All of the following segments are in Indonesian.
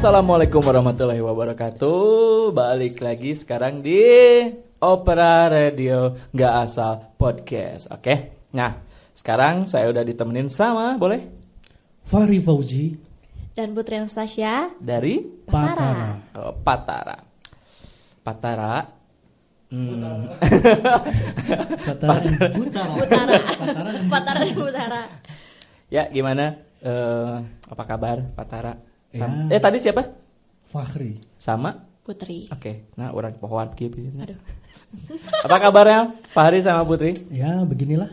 Assalamualaikum warahmatullahi wabarakatuh. Balik lagi sekarang di Opera Radio nggak asal podcast. Oke. Nah, sekarang saya udah ditemenin sama boleh Fahri Fauzi Dan Putri Anastasia dari Patara. oh, Patara. Patara. Hmm, Patara Utara. Utara. Patara dan Utara. ya gimana? Eh, apa kabar Patara? Sam- Ya. Eh tadi siapa? Fahri. Sama? Putri. Oke. Nah, orang pohon gitu. Aduh. Apa kabarnya Pak Hari sama Putri? Ya beginilah.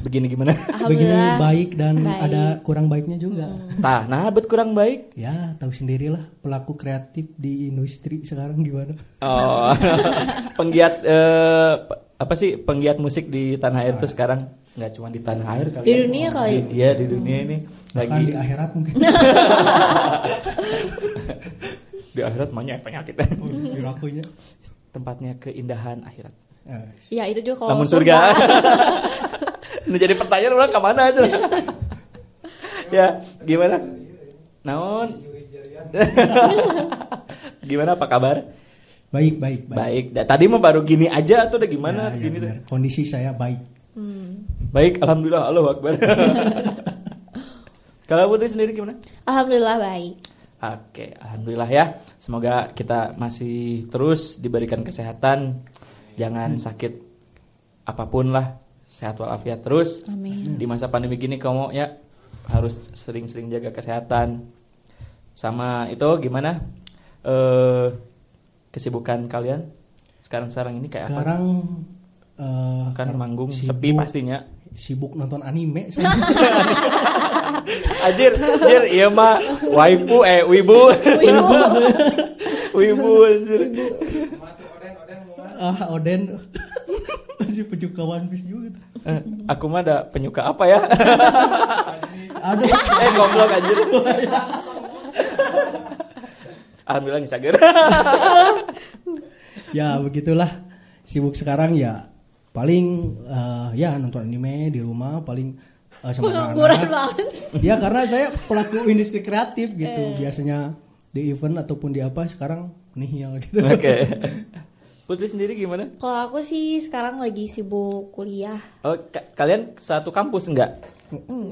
Begini gimana? Begini baik dan Baik. Hmm. ada kurang baiknya juga. Tah, nah bet kurang baik. Ya tahu sendirilah pelaku kreatif di industri sekarang gimana. Oh, penggiat eh, apa sih penggiat musik di tanah air tuh sekarang nggak cuma di tanah air kali. Di ya. dunia kali. Iya di dunia ini Bahkan lagi di akhirat mungkin. di akhirat banyak penyakit. Dirakunya. Tempatnya keindahan akhirat. Eh, Ya itu juga kalau Lamun surga. Ini jadi pertanyaan orang ke mana aja. ya gimana? Naon? gimana apa kabar? Baik baik baik. Baik. Tadi mah baru gini aja atau udah gimana? Ya, ya, gini benar. Kondisi saya baik. Hmm. Baik, alhamdulillah, Allah Akbar. Kalau Putri sendiri gimana? Alhamdulillah baik. Oke, alhamdulillah ya. Semoga kita masih terus diberikan kesehatan, jangan sakit apa pun lah, sehat walafiat terus. Amin. Di masa pandemi gini kamu ya harus sering-sering jaga kesehatan. Sama itu gimana? Eh kesibukan kalian sekarang-sekarang ini kayak apa? Sekarang eh, Kan manggung sibuk- sepi pastinya. Sibuk nonton anime. saya. Anjir, anjir, iya mah waifu eh wibu. Wibu. wibu anjir. ah Oden masih penyuka One Piece juga. tuh. Eh, aku mah ada penyuka apa ya? Aduh. eh goblok anjir. Alhamdulillah nih cager. ya begitulah sibuk sekarang ya paling eh, ya nonton anime di rumah paling eh, sama Pengangguran anak-anak. banget. ya karena saya pelaku industri kreatif gitu biasanya di event ataupun di apa sekarang nihil gitu Oke. Putri sendiri gimana? Kalau aku sih sekarang lagi sibuk kuliah. Oh, ka- kalian satu kampus enggak?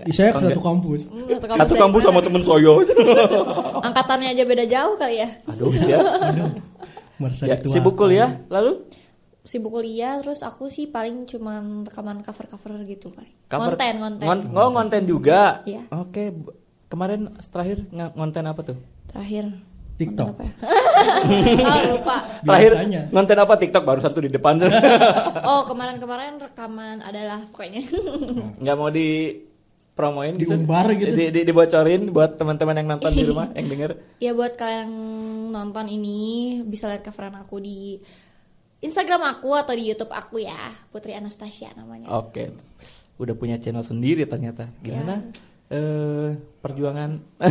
Saya Oh, ke satu enggak. kampus Hmm, satu kampus, Satu kampus sama temen soyo. Angkatannya aja beda jauh kali ya. Aduh, siap. aduh merasa Ya, sibuk kuliah lalu Sibuk kuliah terus aku sih paling cuman rekaman cover-cover gitu paling. Cover- Konten, konten. Ngon- oh, ngonten juga. Iya. Oke, kemarin terakhir ngonten apa tuh? Terakhir. TikTok. konten apa ya? oh, lupa. Terakhir Biasanya. ngonten apa TikTok baru satu di depan. Oh, kemarin-kemarin rekaman adalah pokoknya. nggak mau di promoin gitu Diumbar gitu. di, di- dibocorin buat teman-teman yang nonton di rumah yang denger ya buat kalian yang nonton ini bisa lihat coveran aku di Instagram aku atau di YouTube aku ya, Putri Anastasia namanya. oke udah punya channel sendiri ternyata gimana eh perjuangan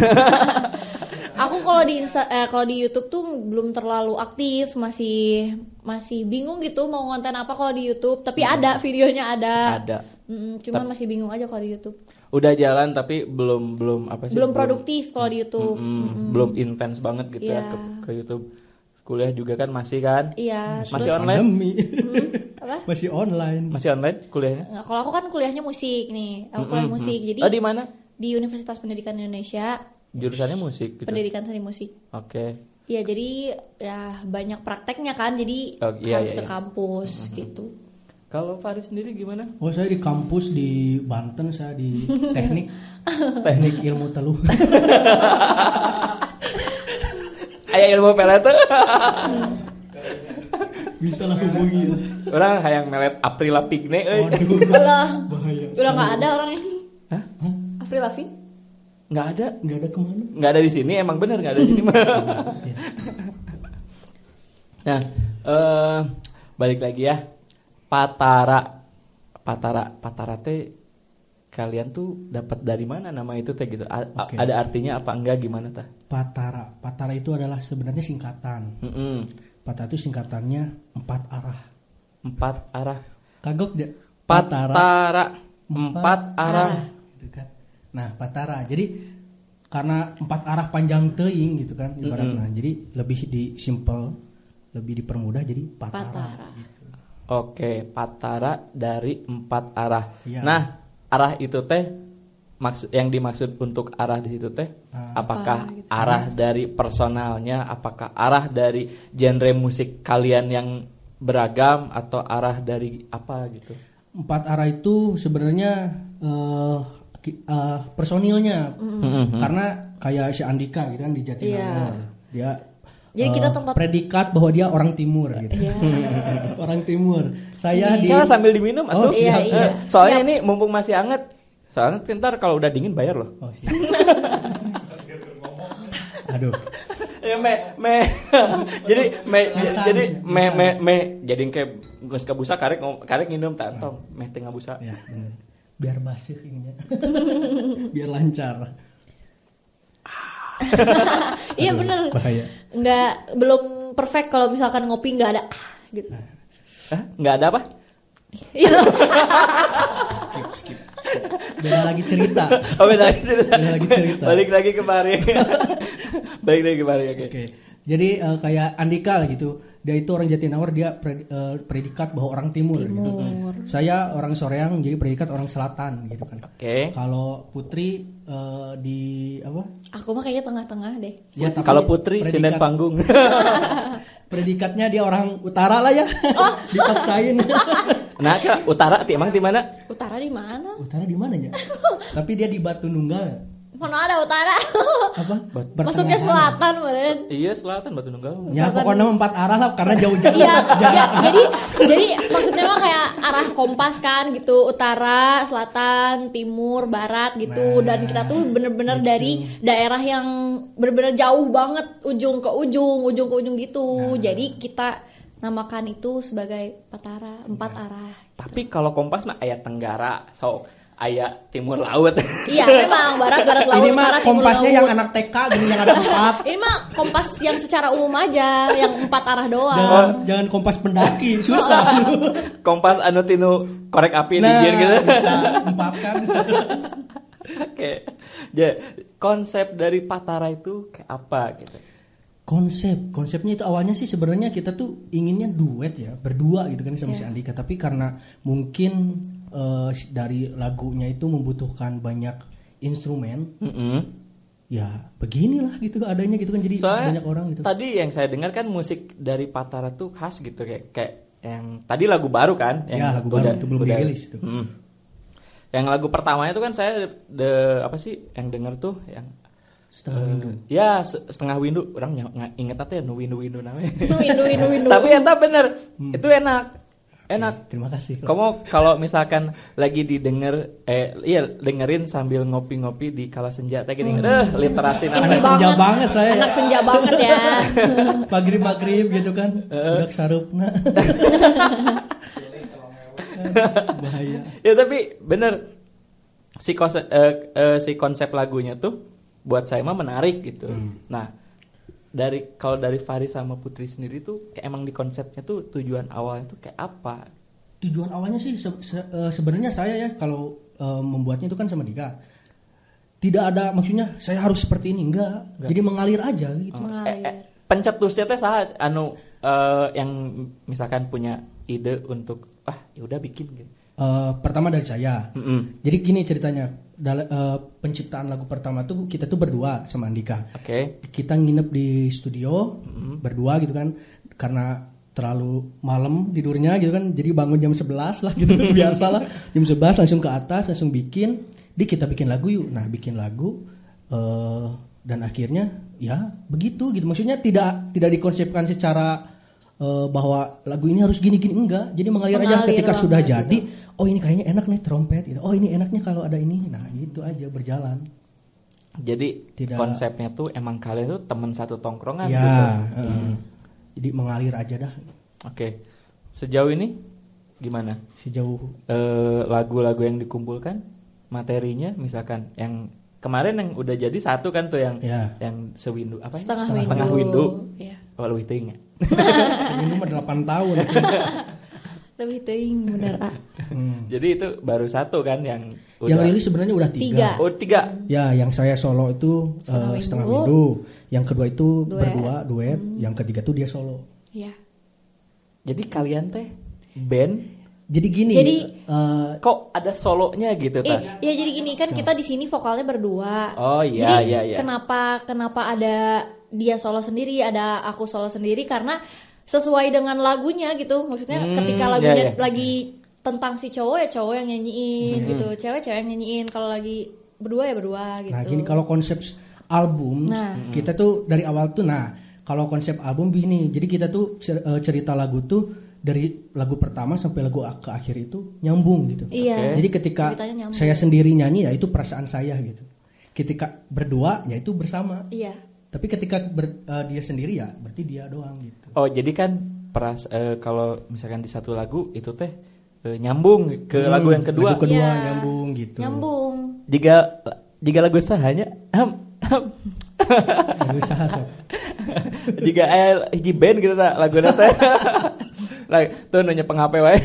Aku kalau di Insta eh, kalau di YouTube tuh belum terlalu aktif, masih masih bingung gitu mau konten apa kalau di YouTube. Tapi ada videonya ada. ada Mm, cuman masih bingung aja kalau di YouTube. Udah jalan tapi belum belum apa sih Belum produktif kalau di YouTube. Mm, belum intens banget gitu ya Iya. ke, ke YouTube kuliah juga kan masih kan Iya, Masih terus online? apa? masih online masih online kuliahnya Nah, kalau aku kan kuliahnya musik nih. Aku kuliah musik. Jadi oh di mana di Universitas Pendidikan Indonesia, jurusannya musik gitu Pendidikan Seni Musik. oke Iya, jadi ya banyak prakteknya kan. Jadi Oh, iya, harus iya, ke iya. kampus gitu. Kalau Faris sendiri gimana? Oh saya di kampus di Banten saya di teknik. Teknik ilmu teluh ayah ilmu pelet. Bisa lah hubungi. Orang hayang melet April Lapigne euy. waduh bahaya. Udah nggak ada orangnya. Hah? Avril Lavigne? nggak ada. Nggak ada ke mana? Nggak ada di sini emang bener nggak ada di sini. Mah nah eh balik lagi ya Patara. Patara Patara teh kalian tuh dapat dari mana nama itu teh gitu? A- Oke. ada artinya apa enggak? Gimana tah? Patara. Patara itu adalah sebenarnya singkatan. Mm-mm. Patara itu singkatannya empat arah. Empat arah. Kagok dia. Patara. Empat arah. gitu kan. Nah, Patara. Jadi karena empat arah panjang teing gitu kan ibaratnya. Jadi lebih di simple lebih dipermudah jadi empat arah Patara. Oke, patara dari empat arah. Iya. Nah, arah itu teh maksud yang dimaksud untuk arah di situ teh Ah. apakah Apa gitu? arah dari personalnya, apakah arah dari genre musik kalian yang beragam atau arah dari apa gitu? empat arah itu sebenarnya eh, ki- eh, personilnya Mhm. karena kayak si Andika gitu kan di Jatinangor dia Jadi eh, kita tempat- predikat bahwa dia orang timur gitu Iya. orang timur saya di Kita sambil diminum Oh, atau Iya, iya. soalnya Siap. ini mumpung masih anget. Soalnya ntar kalau udah dingin bayar loh. Oh, siap. aduh ya me me jadi me Lesan jadi me me me jadi kayak geus kabusa karek karek nginum tantong meh tengah busa ya bener. biar basuh ininya biar lancar Iya bener. bahaya Nggak belum perfect kalau misalkan ngopi nggak ada ah, gitu. Hah? nggak ada apa Itu skip skip, skip. beda lagi cerita oh beda lagi cerita Beda lagi cerita. balik lagi kemari balik lagi kemari oke Oke. Jadi eh, kayak Andika gitu. Dia itu orang Jatinangor, dia pre- eh, predikat bahwa orang timur, gitu. Timur. Saya orang Soreang jadi predikat orang selatan gitu kan. oke Kalau Putri eh, di apa? aku mah kayaknya tengah-tengah deh. Ya, tapi kalau putri predikat- sinden panggung Predikatnya dia orang utara lah ya. Dipaksain. nah ke utara ti emang di mana Utara di mana? utara di mana ya? tapi dia di Batu Nunggal. Mana ada utara? Apa? Masuknya selatan, meren. iya selatan batu nunggal Ya pokoknya empat arah lah karena jauh-jauh. Iya, ya, jadi jadi maksudnya mah kayak arah kompas kan gitu, utara, selatan, timur, barat gitu. Nah, Dan kita tuh bener-bener dari daerah yang bener-bener jauh banget ujung ke ujung, ujung ke ujung gitu. Nah. Jadi kita namakan itu sebagai patara, empat Nah. arah. tapi kalau kompas mah ayat tenggara so ayat timur laut Iya, memang barat, barat, laut, Ini mah kompasnya laut. yang anak TK gini yang ada empat. Ini mah kompas yang secara umum aja, yang empat arah doang. Jangan, jangan kompas pendaki, susah. kompas anu tinu korek api di nah, dieu gitu bisa empat kan. Oke. Ya, konsep dari Patara itu kayak apa gitu? Konsep, konsepnya itu awalnya sih sebenarnya kita tuh inginnya duet ya, berdua gitu kan sama si Andika. Tapi karena mungkin eh, dari lagunya itu membutuhkan banyak instrumen, Mm-mm. ya beginilah gitu adanya gitu kan jadi Soalnya banyak orang gitu. tadi yang saya dengar kan musik dari Patara tuh khas gitu kayak kayak yang tadi lagu baru kan? Yang Ya, lagu baru, itu belum dirilis itu. Mm. Yang lagu pertamanya tuh kan saya the apa sih yang dengar tuh yang Setengah eh, windu. Ya, se- setengah windu. Orang nga- inget apa ya nu windu windu namanya. Windu, windu, windu. Tapi entah bener, itu enak. Enak. Terima kasih. Kamu kalau misalkan lagi didengar eh iya dengerin sambil ngopi-ngopi di kala senja teh gini. Eh, literasi Anak namanya. senja banget saya. Anak senja banget ya. Maghrib maghrib gitu kan, budak sarupna. Bahaya. ya tapi bener si konsep eh, eh, si konsep lagunya tuh buat saya mah menarik gitu. Nah, dari kalau dari Fari sama Putri sendiri tuh kayak emang di konsepnya tuh tujuan awalnya tuh kayak apa? Tujuan awalnya sih se- se- eh, sebenarnya saya ya kalau eh, membuatnya itu kan sama Dika. Tidak ada maksudnya saya harus seperti ini enggak. Jadi mengalir aja gitu. Oh, Mengalir. eh, eh, pencetusnya teh saat anu eh, yang misalkan punya ide untuk ah ya udah bikin gitu. Eh, pertama dari saya. Mm-mm. Jadi gini ceritanya. Dal- eh, penciptaan lagu pertama tuh kita tuh berdua sama Andika. Oke. Kita nginep di studio berdua gitu kan karena terlalu malam tidurnya gitu kan. Jadi bangun jam 11 lah gitu biasa lah. Jam 11 langsung ke atas langsung bikin. Di kita bikin lagu yuk. Nah, bikin lagu eh dan akhirnya ya begitu gitu. Maksudnya tidak tidak dikonsepkan secara eh, bahwa lagu ini harus gini-gini enggak. Jadi mengalir, aja Mengalir ketika banget sudah gitu. jadi oh ini kayaknya enak nih trompet gitu. Oh ini enaknya kalau ada ini. Nah, itu aja berjalan. Jadi Tidak- konsepnya tuh emang kalian tuh teman satu tongkrongan ya, gitu. heeh. Jadi mengalir aja dah Oke. Sejauh ini gimana? sejauh Eh, lagu-lagu yang dikumpulkan materinya misalkan yang kemarin yang udah jadi satu kan tuh yang ya. yang sewindu apa? Setengah, Setengah windu. windu. Iya. Oh, lebih ting ya. ini mah 8 tahun. Lebih teuing bener ah. Hmm. Jadi itu baru satu kan yang Udah. Yang rilis sebenarnya udah tiga. Tiga. Oh tiga. Ya, yang saya solo itu Setengah eh, setengah minggu. minggu. Yang kedua itu Duet. Hmm. berdua duet. Yang ketiga tuh dia solo. Iya. Jadi kalian teh band Jadi gini. Jadi- eh, kok ada solonya gitu Eh, ta? ya jadi gini kan kita di sini vokalnya berdua. Oh, iya, Jadi iya, iya. kenapa kenapa ada dia solo sendiri, ada aku solo sendiri karena sesuai dengan lagunya gitu. Maksudnya Hmm, ketika iya, lagunya iya. lagi tentang si cowok ya cowok yang nyanyiin Hmm. gitu, cewek cewek yang nyanyiin. Kalau lagi berdua ya berdua gitu. Nah, gini kalau konsep album Nah. kita tuh dari awal tuh nah, kalau konsep album begini. Jadi kita tuh cer- eh, cerita lagu tuh dari lagu pertama sampai lagu ke akhir itu nyambung gitu. Iya. Jadi ketika saya sendiri nyanyi ya itu perasaan saya gitu. Ketika berdua ya itu bersama. Iya. Tapi ketika ber- eh, dia sendiri ya berarti dia doang gitu. Oh jadi kan peras eh, kalau misalkan di satu lagu itu teh eh, nyambung ke Hmm, lagu yang kedua. Lagu kedua Iya. nyambung gitu. Nyambung. Jika jika lagu sahanya Lagu usaha sob. jika aya hiji band gitu ta lagu teh. Lah tuh nanya penghape wae.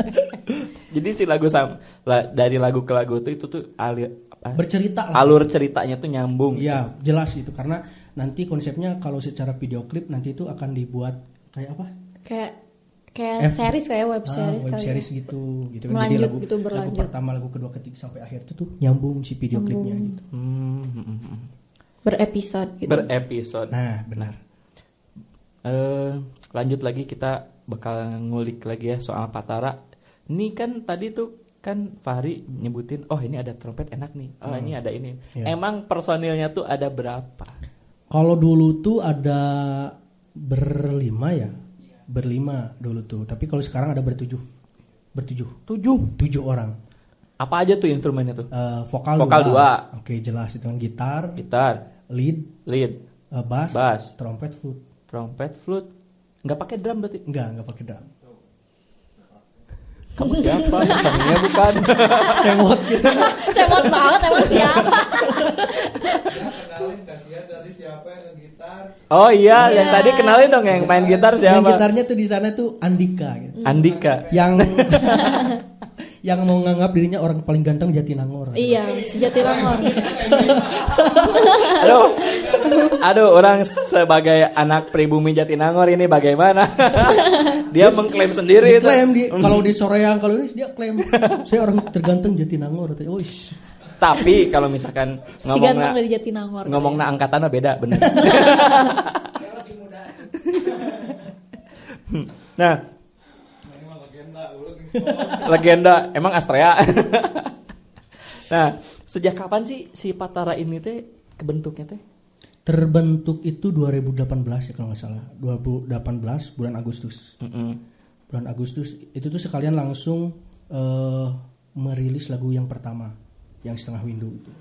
Jadi si lagu sam la- dari lagu ke lagu tuh itu tuh alir? Bercerita lah. alur ceritanya tuh nyambung. Iya, jelas itu karena nanti konsepnya kalau secara video klip nanti itu akan dibuat kayak apa? Kayak kayak F- series kayak web Ah, series web kali. series ya. gitu, gitu kan. Melanjut Jadi lagu, gitu, lagu pertama, lagu kedua, ketiga sampai akhir itu tuh nyambung si video klipnya gitu. Hmm, hmm, hmm, hmm. Berepisode gitu. Berepisode. Nah, benar. Eh, lanjut lagi kita bakal ngulik lagi ya soal Patara. Ini kan tadi tuh kan Fahri nyebutin, oh ini ada trompet enak nih, oh ini ada ini. Iya. Emang personilnya tuh ada berapa? Kalau dulu tuh ada berlima ya, berlima dulu tuh. Tapi kalau sekarang ada bertujuh, bertujuh, Tujuh. tujuh orang. Apa aja tuh instrumennya tuh? Eh, vokal, Vokal dua. Oke jelas itu kan gitar, Gitar, lead, lead, eh, bass, Bass. trompet, flute. trompet, flute. Nggak pakai drum berarti? Enggak, enggak pakai drum. Kamu siapa? Suaminya bukan. Sewot gitu. Semot banget emang siapa? Oh iya, yang tadi kenalin dong yang main gitar Yang siapa? gitarnya tuh di sana tuh Andika gitu. Andika. Yang yang mau nganggap dirinya orang paling ganteng Jatinangor. iya, sejati langor. Aduh, aduh orang sebagai anak pribumi Jatinangor ini bagaimana? Dia mengklaim sendiri itu. Klaim di kalau di Soreang kalau ini dia klaim saya orang terganteng Jatinangor. Oh, ish. Tapi kalau misalkan Si ganteng ngomongnya dari Jatinangor. ngomongnya angkatannya beda, bener. nah, legenda emang Astrea. nah, sejak kapan sih si Patara ini teh kebentuknya teh? Terbentuk itu 2018 ya kalau nggak salah. 2018 bulan Agustus. Mm-mm. Bulan Agustus itu tuh sekalian langsung eh, merilis lagu yang pertama yang setengah windu itu.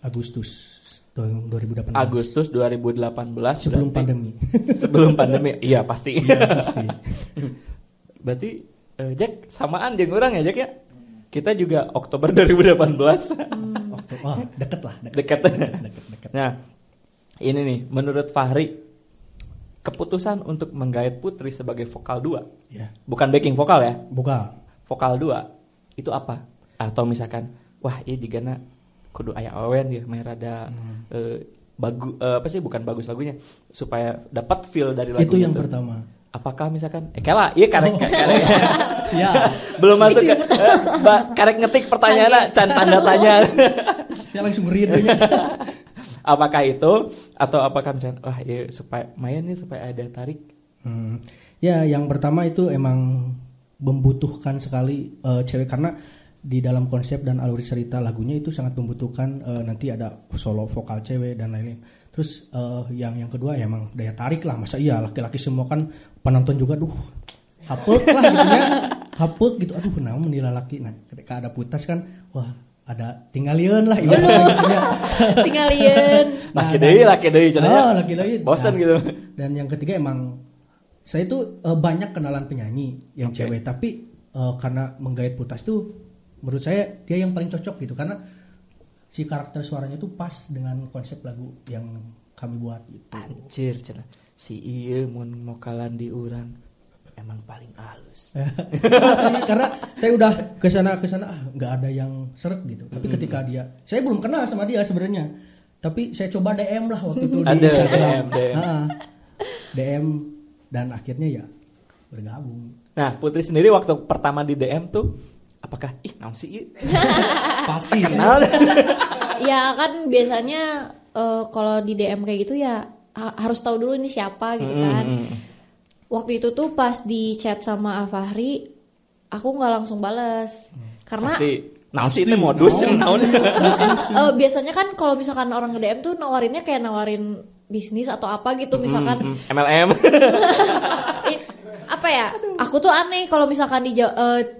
Agustus 2018. Agustus 2018 sebelum berarti- pandemi. sebelum pandemi iya pasti Iya, pasti. berarti eh, Jack samaan jeung orang ya Jack ya kita juga Oktober 2018 Waktu, oh, deket lah, deket. dekat deket, deket. nah ini nih menurut Fahri keputusan untuk menggait Putri sebagai vokal 2 Ya, bukan backing vokal ya vokal. vokal 2 itu apa atau misalkan wah ini digana kudu aya awen ya main rada eh, bagu eh, apa sih bukan bagus lagunya supaya dapat feel dari lagunya Itu yang tuh. pertama. Apakah misalkan eh kala iya karek karek Siap. belum masuk ke eh, ba- karek ngetik pertanyaan can tanda tanya Saya langsung read nya. apakah itu atau apakah misalkan wah iya supaya main nih supaya ada tarik Hmm. Ya, yang pertama itu emang membutuhkan sekali eh, cewek karena di dalam konsep dan alur cerita lagunya itu sangat membutuhkan eh, nanti ada solo vokal cewek dan lain-lain. Terus eh, yang yang kedua ya emang daya tarik lah. Masa iya laki-laki semua kan penonton juga duh hapek lah gitu ya. Hapek gitu. Aduh, namun menilai laki. Nah, ketika ada putas kan wah ada tinggalian lah ibaratnya gitu ya. Tinggalian. laki Nah, deui dan- laki deui cenanya. Oh, laki deui. bosan Nah, gitu Dan yang ketiga emang saya itu eh, banyak kenalan penyanyi yang Oke. cewek tapi eh, karena menggait putas tuh menurut saya dia yang paling cocok gitu karena si karakter suaranya tuh pas dengan konsep lagu yang kami buat gitu. anjir cenah si iya mun mokalan di urang emang paling halus. Asli, karena saya udah ke sana ke sana ah, nggak ada yang seret gitu. Tapi ketika dia, saya belum kenal sama dia sebenarnya. Tapi saya coba DM lah waktu itu di Instagram. DM, DM. Ah, DM dan akhirnya ya bergabung. Nah, Putri sendiri waktu pertama di DM tuh apakah ih naon sih? ieu?" Pasti sih. Kenal ya kan biasanya eh, kalau di DM kayak gitu ya ha- harus tahu dulu ini siapa gitu kan. Waktu itu tuh pas di chat sama Afahri, aku nggak langsung bales karena Pasti naon sih itu modus naon. terus kan eh, biasanya kan kalau misalkan orang nge DM tuh nawarinnya kayak nawarin bisnis atau apa gitu misalkan Hmm, MLM. Apa ya? Aku tuh aneh kalau misalkan di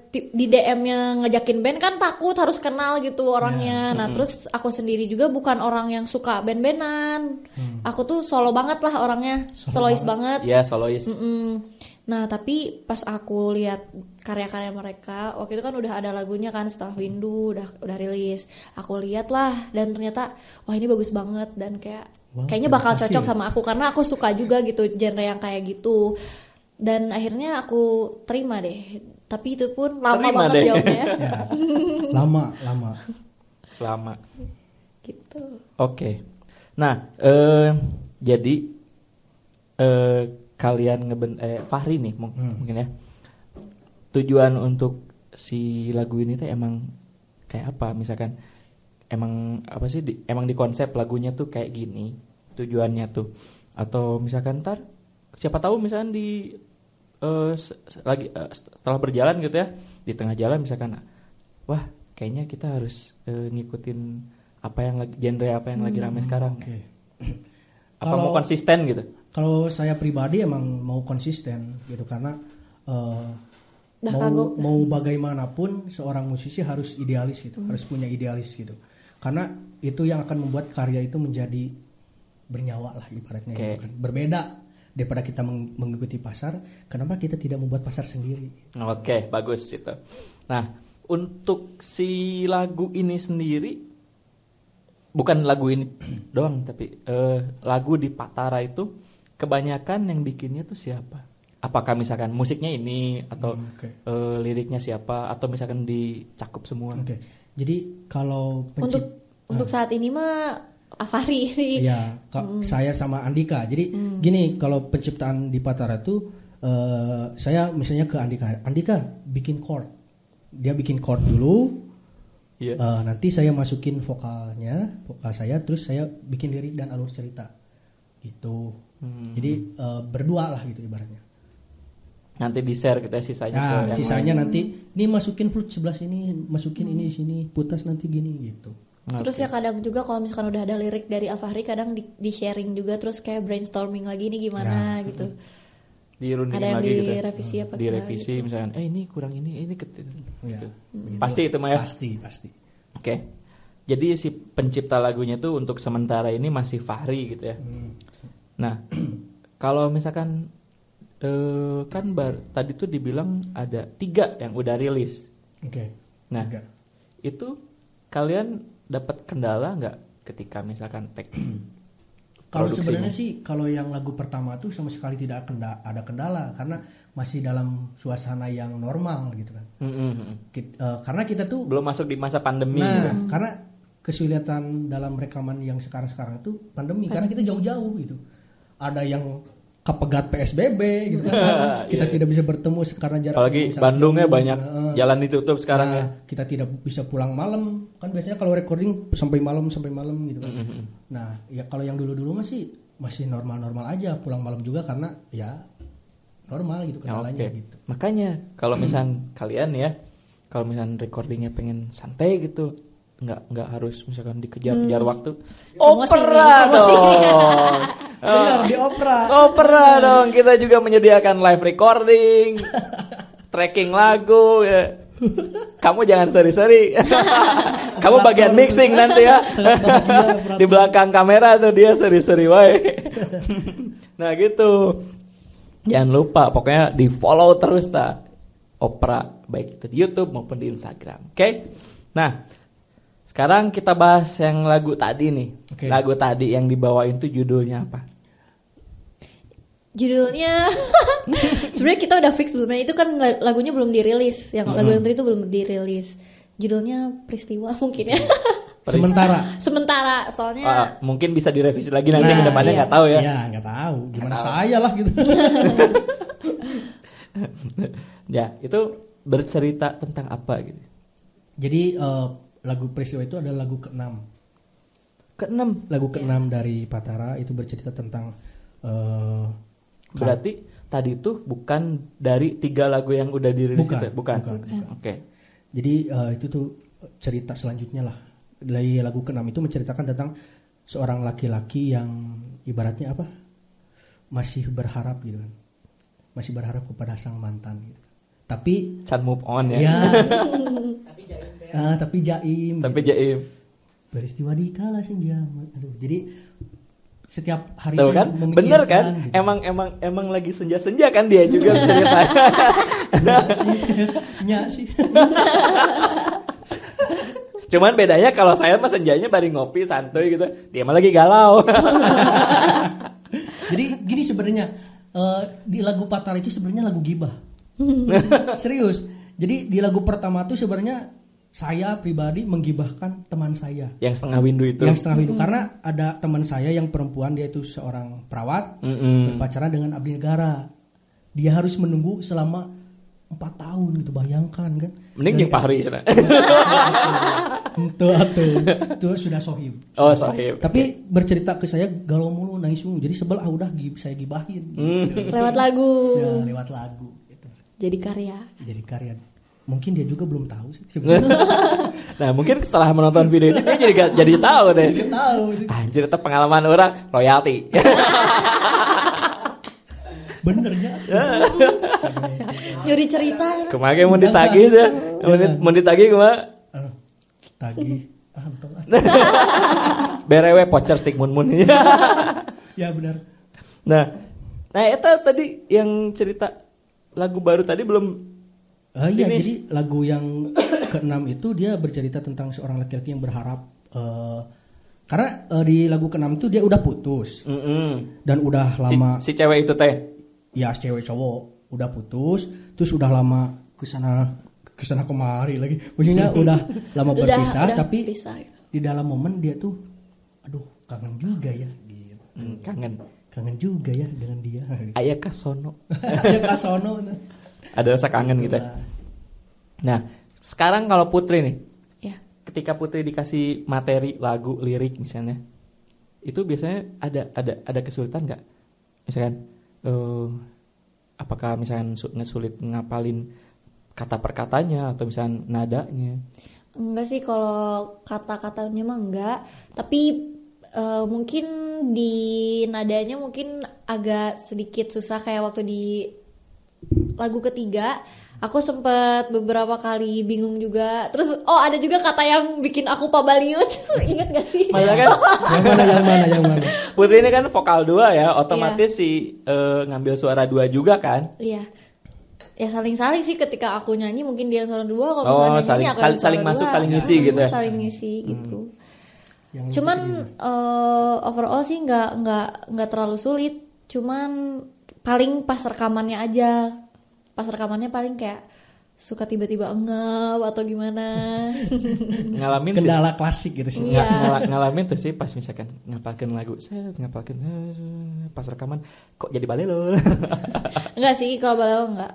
ti- di DM-nya ngajakin band kan takut harus kenal gitu orangnya. Nah terus aku sendiri juga bukan orang yang suka band-bandan. Aku tuh solo banget lah orangnya. Solois banget. Iya, solois. Mm-mm. Nah tapi pas aku lihat karya-karya mereka waktu itu kan udah ada lagunya kan setelah Windu udah udah rilis. Aku lihat lah dan ternyata wah ini bagus banget. Dan kayak Wow, kayaknya bakal kasih. cocok sama aku karena aku suka juga gitu genre yang kayak gitu dan akhirnya aku terima deh tapi itu pun lama Terima banget deh. jawabnya Ya. Lama, lama. Lama. gitu Oke. Nah, eh jadi eh kalian ngeben eh Fahri nih mung- Hmm. mungkin ya. Tujuan untuk si lagu ini tuh emang kayak apa? Misalkan emang apa sih di, emang di konsep lagunya tuh kayak gini tujuannya tuh atau misalkan ntar siapa tahu misalkan di eh, se- lagi eh, setelah berjalan gitu ya di tengah jalan misalkan wah kayaknya kita harus eh, ngikutin apa yang lagi genre apa yang lagi rame sekarang Oke. apa mau Kalau- konsisten gitu Kalau saya pribadi emang mau konsisten gitu karena Dah mau kagok. mau bagaimanapun seorang musisi harus idealis gitu, harus punya idealis gitu. Karena itu yang akan membuat karya itu menjadi bernyawa lah ibaratnya Oke. gitu kan. Berbeda daripada kita meng- mengikuti pasar, kenapa kita tidak membuat pasar sendiri? Oke, bagus itu. Nah, untuk si lagu ini sendiri bukan lagu ini doang, tapi eh, lagu di Patara itu kebanyakan yang bikinnya tuh siapa? Apakah misalkan musiknya ini atau Hmm, oke. eh, liriknya siapa atau misalkan dicakup semua? Oke. Jadi kalau untuk pencipta untuk saat ini mah Afari sih Iya, ka- saya sama Andika. Jadi gini, kalau penciptaan di Patara tuh eh, saya misalnya ke Andika, Andika bikin chord. Dia bikin chord dulu. Iya. eh, nanti saya masukin vokalnya, vokal saya, terus saya bikin lirik dan alur cerita. Gitu. Hmm. Jadi eh, berdua lah gitu ibaratnya. Nanti di share kita sisanya ke Nah, yang sisanya lain. nanti ini masukin flute sebelah sini, masukin ini di sini, putas nanti gini gitu. Terus ya kadang juga kalau misalkan udah ada lirik dari Afahri kadang di, di sharing juga terus kayak brainstorming lagi nih gimana gitu. dirundingin Ada yang lagi gitu. direvisi apa Direvisi gitu. misalkan, eh ini kurang ini, ini ket- Ya, gitu. begitu. Pasti itu mah ya. Pasti, pasti. Oke. Jadi si pencipta lagunya tuh untuk sementara ini masih Fahri gitu ya. Hmm. Nah, kalau misalkan eh, kan bar, tadi tuh dibilang ada tiga yang udah rilis. Oke. Nah, Tiga. itu kalian dapat kendala nggak ketika misalkan tag Kalau sebenarnya sih kalau yang lagu pertama tuh sama sekali tidak kenda- ada kendala karena masih dalam suasana yang normal gitu kan. Mm, mm, mm. Kit- eh, karena kita tuh belum masuk di masa pandemi nah gitu. karena kesulitan dalam rekaman yang sekarang-sekarang itu pandemi karena kita jauh-jauh gitu. Ada yang kepegat PSBB gitu kan. kita tidak bisa bertemu karena jarak Iya. Apalagi Bandungnya banyak Nah, jalan ditutup sekarang nah, ya. kita tidak bisa pulang malam kan biasanya kalau recording sampai malam sampai malam gitu kan. Mm, mm, mm. Nah, ya kalau yang dulu-dulu masih masih normal-normal aja, pulang malam juga karena ya normal gitu Ya, kendalanya oke. gitu. Makanya kalau misal kalian ya, kalau misal recordingnya pengen santai gitu, nggak nggak harus misalkan dikejar-kejar waktu. Promosi Opera dong. Benar di opera. Opera dong. Kita juga menyediakan live recording, tracking lagu ya. Kamu jangan seri-seri. Kamu bagian mixing nanti ya. Di belakang kamera tuh dia seri-seri wae. nah gitu. Jangan lupa pokoknya di follow terus ta Opera baik itu di YouTube maupun di Instagram. Oke? Nah, sekarang kita bahas yang lagu tadi nih. Oke. Lagu tadi yang dibawain tuh judulnya apa? Judulnya sebenarnya kita udah fix belum itu kan la- lagunya belum dirilis. Yang lagu yang tadi itu belum dirilis. Judulnya Peristiwa mungkin ya. Sementara. Sementara soalnya Ah, mungkin bisa direvisi lagi nanti Nah, ke depannya iya. nggak tahu ya. Ya nggak tahu. Gimana tahu. saya lah gitu. ya, itu bercerita tentang apa gitu. Jadi eh, lagu peristiwa itu adalah lagu keenam. Keenam. Lagu keenam dari Patara itu bercerita tentang eh, Berarti tadi itu bukan dari tiga lagu yang udah dirilis Bukan, itu ya? bukan. bukan, Oke. Jadi eh, itu tuh cerita selanjutnya lah. Dari lagu keenam itu menceritakan tentang seorang laki-laki yang ibaratnya apa? Masih berharap gitu kan. Masih berharap kepada sang mantan gitu. Tapi Can move on ya. ya. Ah, tapi jaim. Tapi gitu. Jaim. peristiwa di kala senja. Aduh, jadi setiap hari itu kan? Bener kan? gitu. Emang emang emang lagi senja-senja kan dia juga. Nya sih. Cuman bedanya kalau saya mah senjanya bari ngopi santuy gitu. Dia mah lagi galau. Jadi gini sebenarnya eh, di lagu Patara itu sebenarnya lagu gibah. Serius. Jadi di lagu pertama tuh sebenarnya saya pribadi menggibahkan teman saya yang setengah windu itu. yang setengah hidup karena ada teman saya yang perempuan dia itu seorang perawat Mm-mm. berpacaran dengan abdi negara. Dia harus menunggu selama empat tahun gitu bayangkan kan. Mending jeung Fahri cenah. Itu. Itu sudah sohib. Oh, sahib. Tapi bercerita ke saya galau mulu nangis mulu. Jadi sebel ah udah saya gibahin. Hmm. lewat lagu. Ya, lewat lagu gitu. Jadi karya. Jadi karya. Mungkin dia juga belum tahu sih. Sebenarnya Nah, mungkin setelah menonton video ini dia jadi jadi tahu deh. dia tahu sih. Anjir, itu pengalaman orang royalti. Benernya. Nyuri cerita. ya. Kemarin mau ditagih sih. Mau di- Mau ditagih ke mana? Ah, Tagih. Ah. BRW pocer stick mun mun. ya benar. nah, nah itu tadi yang cerita lagu baru tadi belum Ah iya, Finish. jadi lagu yang keenam itu dia bercerita tentang seorang laki-laki yang berharap eh, karena eh, di lagu keenam itu dia udah putus Mm-mm. dan udah si, lama si cewek itu teh. ya cewek cowok udah putus terus udah lama ke sana ke sana kemari lagi maksudnya udah lama Udah, berpisah udah tapi pisah, gitu. di dalam momen dia tuh aduh kangen juga ya gitu. Hmm, kangen. kangen juga ya dengan dia Ayah kasono. ya kasono Ada rasa kangen gitu. ya. Nah, sekarang kalau Putri nih, Ya. ketika Putri dikasih materi lagu lirik misalnya, itu biasanya ada ada ada kesulitan nggak? Misalkan, eh, apakah misalkan su- ngesulit ngapalin kata perkatanya atau misalkan nadanya? Enggak sih kalau kata-katanya mah enggak, tapi eh, mungkin di nadanya mungkin agak sedikit susah kayak waktu di lagu ketiga aku sempet beberapa kali bingung juga. Terus oh ada juga kata yang bikin aku pabaliut. Ingat gak sih? Maksudnya kan yang mana yang mana yang mana Putri ini kan vokal dua ya, otomatis si eh, ngambil suara dua juga kan? Iya. Ya saling-saling sih ketika aku nyanyi mungkin dia suara dua kalau Oh, misalnya saling- nyanyi aku saling- yang suara saling masuk, dua. saling ngisi Hmm, gitu ya? Saling ngisi gitu. yang Cuman eh, overall sih nggak nggak nggak terlalu sulit. Cuman paling pas rekamannya aja. Pas rekamannya paling kayak suka tiba-tiba engap atau gimana. Ngalamin tuh- kendala klasik gitu sih Iya. Nga- ngala- ngalamin tuh sih pas misalkan ngapalkan lagu, saya ngapalkan eh, pas rekaman kok jadi balelo. Enggak sih kalau balelo enggak.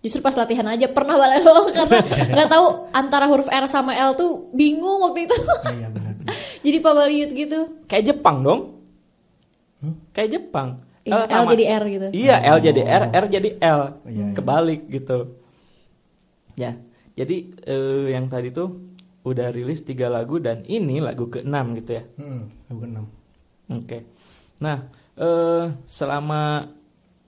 Justru pas latihan aja pernah balelo karena nggak tahu antara huruf R sama L tuh bingung waktu itu. iya benar benar. Jadi pabaliut gitu. Kayak Jepang dong. Kayak Jepang. Iya, L sama- jadi R gitu. Iya, L jadi R, R jadi L. Iya, iya. Kebalik gitu. Ya, jadi eh, yang tadi tuh udah rilis tiga lagu dan ini lagu keenam gitu ya. Hmm, lagu keenam Oke. Nah, eh selama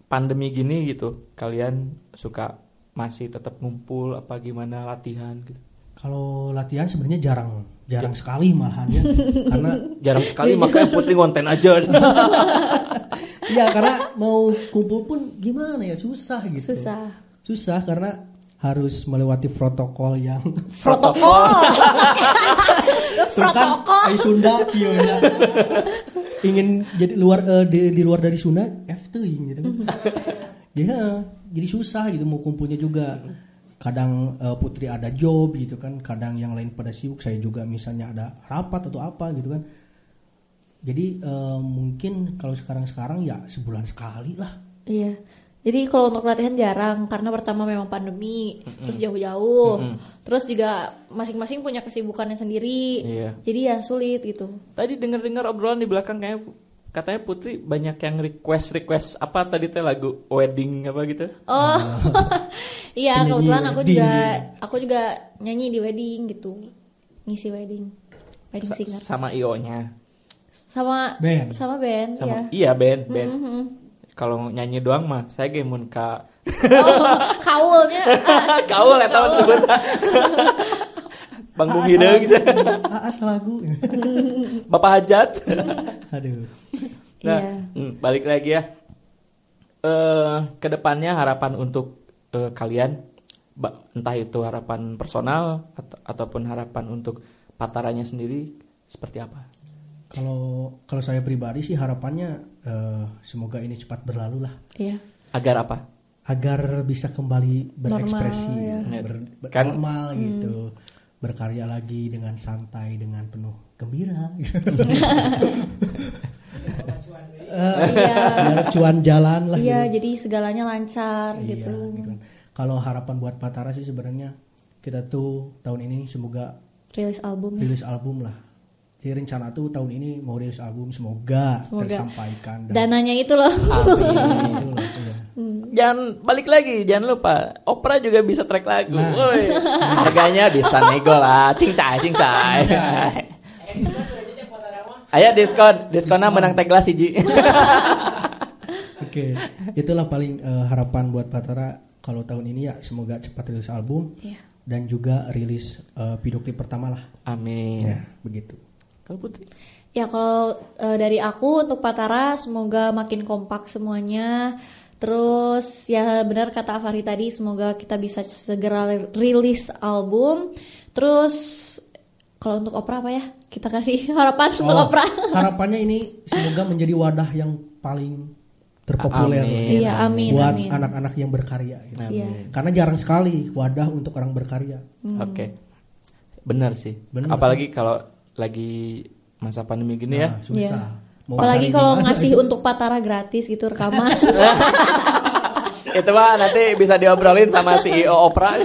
pandemi gini gitu, kalian suka masih tetap ngumpul apa gimana latihan gitu? Kalau latihan sebenarnya jarang, jarang sekali malahan ya. karena Jarang sekali makanya Putri ngonten aja. ya karena mau kumpul pun gimana ya susah gitu. Susah. Susah karena harus melewati protokol yang Protokol. Kan, Protokol. ai Sunda kieu nya. ingin jadi luar eh, di, di luar dari Sunda F tuh gitu kan. Dia jadi susah gitu mau kumpulnya juga. Kadang eh, Putri ada job gitu kan, kadang yang lain pada sibuk, saya juga misalnya ada rapat atau apa gitu kan. Jadi eh, mungkin kalau sekarang-sekarang ya sebulan sekali lah. Iya. Jadi kalau untuk latihan jarang karena pertama memang pandemi, terus jauh-jauh, terus juga masing-masing punya kesibukannya sendiri. Iya. Jadi ya sulit gitu. Tadi dengar-dengar obrolan di belakang kayak katanya Putri banyak yang request request apa tadi teh lagu wedding apa gitu. Oh, iya kebetulan aku wedding juga aku juga nyanyi di wedding gitu, ngisi wedding, wedding singer sama IO-nya. Sama Band. sama band Sama ya. iya band, band. Mhm. Kalau nyanyi doang mah saya ge mun ka Oh, kaulnya ah, kaul eta mah disebut. Bang Bung Hideung. Ah, asal lagu. Bapak Hajat. Aduh. Nah, Iya. hmm, balik lagi ya. Eh, ke depannya harapan untuk eh, kalian, ba- entah itu harapan personal atau, ataupun harapan untuk pataranya sendiri seperti apa? Kalau kalau saya pribadi sih harapannya eh, semoga ini cepat berlalu lah Iya. Agar apa? agar bisa kembali berekspresi, Normal, ya. ber- ber- Kan- normal gitu, berkarya lagi dengan santai, dengan penuh gembira. Eh, Iya. biar cuan jalan lah. Iya, gitu. jadi segalanya lancar Iya, gitu. gitu. Kalau harapan buat Patara sih sebenarnya kita tuh tahun ini semoga Rilis album ya. rilis album lah. Jadi rencana tuh tahun ini mau rilis album semoga, Semoga. tersampaikan. dan- Dananya itu loh. Amin. Iya. jangan balik lagi, jangan lupa. Opera juga bisa track lagu. Nah. Woi, harganya bisa nego lah. Cincai, cincai. Ayo diskon, diskonnya menang tag gelas hiji. Oke, itulah paling eh, harapan buat Patara kalau tahun ini ya semoga cepat rilis album Iya. dan juga rilis eh, video klip pertama lah. Amin. Ya, begitu. Kalau Putri? Ya kalau eh, dari aku untuk Patara semoga makin kompak semuanya. Terus ya benar kata Afari tadi semoga kita bisa segera rilis album. Terus kalau untuk opera apa ya? Kita kasih harapan untuk Oh, opera. harapannya ini semoga menjadi wadah yang paling terpopuler Amin. Iya, amin, buat amin. anak-anak yang berkarya. gitu. Amin. Iya. Karena jarang sekali wadah untuk orang berkarya. Oke. Benar sih. Benar. Apalagi kalau lagi masa pandemi gini ya. Nah, susah. Iya. Mau Apalagi kalau ngasih gitu. untuk Patara gratis gitu rekaman. Itu mah nanti bisa diobrolin sama CEO Opera.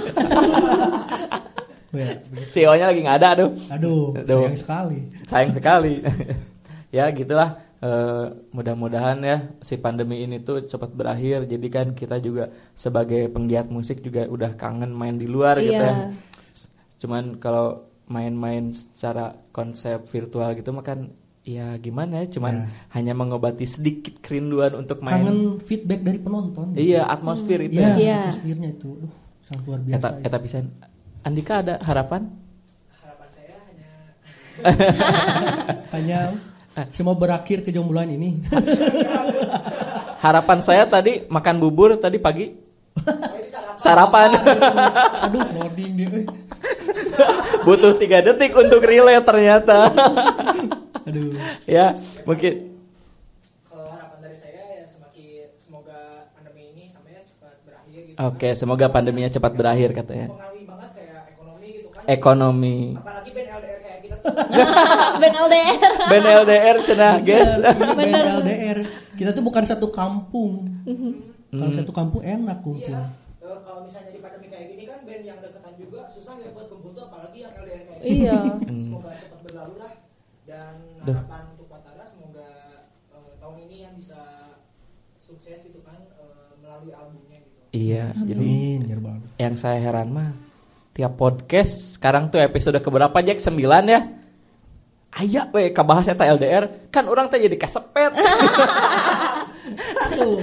Ya, CEO-nya lagi nggak ada, aduh. Aduh, Aduh. sayang sekali. Sayang sekali. ya gitulah. Eh, mudah-mudahan ya si pandemi ini tuh cepat berakhir. Jadi kan kita juga sebagai penggiat musik juga udah kangen main di luar gitu Iya. ya. Cuman kalau main-main secara konsep virtual gitu mah kan ya gimana ya cuman hanya mengobati sedikit kerinduan untuk main Kangen feedback dari penonton. iya atmosfer itu Iya, Iya. atmosfernya itu. Duh, sangat luar biasa. eta ya. eta pisan Andika ada harapan Hanya semua berakhir kejombloan ini. harapan saya tadi makan bubur tadi pagi sarapan Aduh, loading dia. Butuh tiga detik untuk relay ternyata Aduh. ya mungkin kalau harapan dari saya ya semakin semoga pandemi ini sampai cepat berakhir gitu oke semoga pandeminya cepat berakhir katanya mempengaruhi banget kayak ekonomi gitu kan ekonomi apalagi band LDR kayak kita Ben LDR. Ben LDR cenah guys Ini band LDR. Kita tuh bukan satu kampung. Kalau Hmm. satu kampung enak kumpul. iya eh, kalau misalnya di pandemi kayak gini kan band yang deketan juga susah ya buat kumpul tuh apalagi yang LDR kayak gini Iya. semoga cepat berlalu lah dan Duh. harapan untuk Patara semoga eh, tahun ini yang bisa sukses gitu kan eh, melalui albumnya gitu iya jadi Amin, ya Rabbal. yang saya heran mah tiap podcast sekarang tuh episode keberapa Jack 9 ya Aya we kabahas eta LDR kan orang teh jadi kasepet Aduh.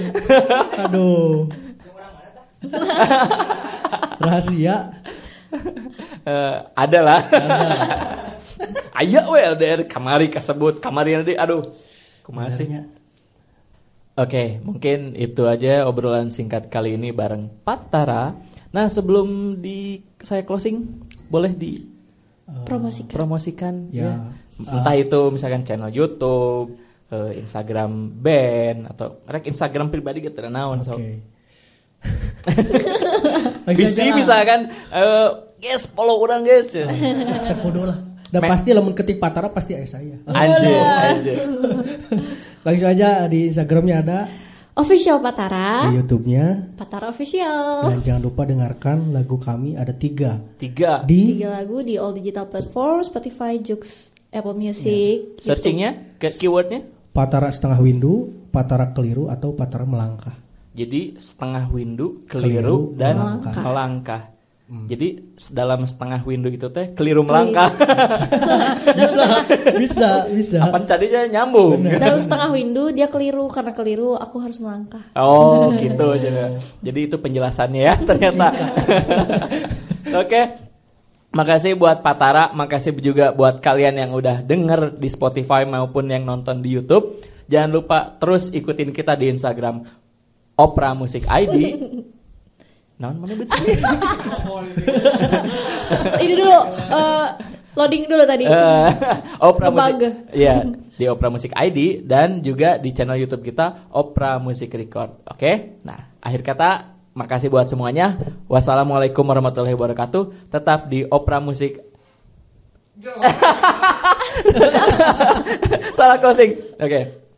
Aduh. Rahasia. Eh, ada lah Aya we LDR kamari kasebut kamari nanti aduh kumaha sih Sebenarnya Oke, mungkin itu aja obrolan singkat kali ini bareng Patara. Nah, sebelum di saya closing, boleh Promosikan. dipromosikan Ya. ya. Entah itu misalkan channel YouTube, eh, Instagram band atau rek Instagram pribadi gitu naon Oke. so. Langsung Bisa misalkan eh guys follow orang guys. Terkudu lah. Dan pasti lamun ketik Patara pasti ayah saya. Anjir, anjir. Langsung aja di Instagramnya ada, Official Patara, di YouTube-nya. Patara Official. Dan jangan lupa dengarkan lagu kami ada tiga Tiga. di Tiga lagu di all digital platform, Spotify, Joox, Apple Music. YouTube. Searchingnya ke keywordnya. Patara setengah windu, Patara keliru atau Patara melangkah. Jadi setengah windu, Keliru, keliru, dan melangkah. melangkah. Jadi s- dalam setengah windu itu teh keliru melangkah. bisa, bisa, bisa. Apa tadinya nyambung? Dalam setengah windu dia keliru karena keliru aku harus melangkah. Oh gitu jadi. Jadi itu penjelasannya ya ternyata. Oke. Makasih buat Patara, makasih juga buat kalian yang udah denger di Spotify maupun yang nonton di YouTube. Jangan lupa terus ikutin kita di Instagram Opera Musik ID. Naon mana bet sih? Ini dulu eh, loading dulu tadi. Eh, Opera. Musik. Iya, di Opera Musik ID dan juga di channel YouTube kita Opera Musik Record. Oke. Nah, akhir kata makasih buat semuanya. Wassalamualaikum warahmatullahi wabarakatuh. Tetap di Opera Musik. Salah closing. Oke.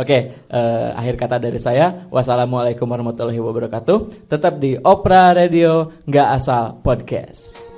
Oke, eh, akhir kata dari saya. Wassalamualaikum warahmatullahi wabarakatuh. Tetap di Opera Radio, nggak asal podcast.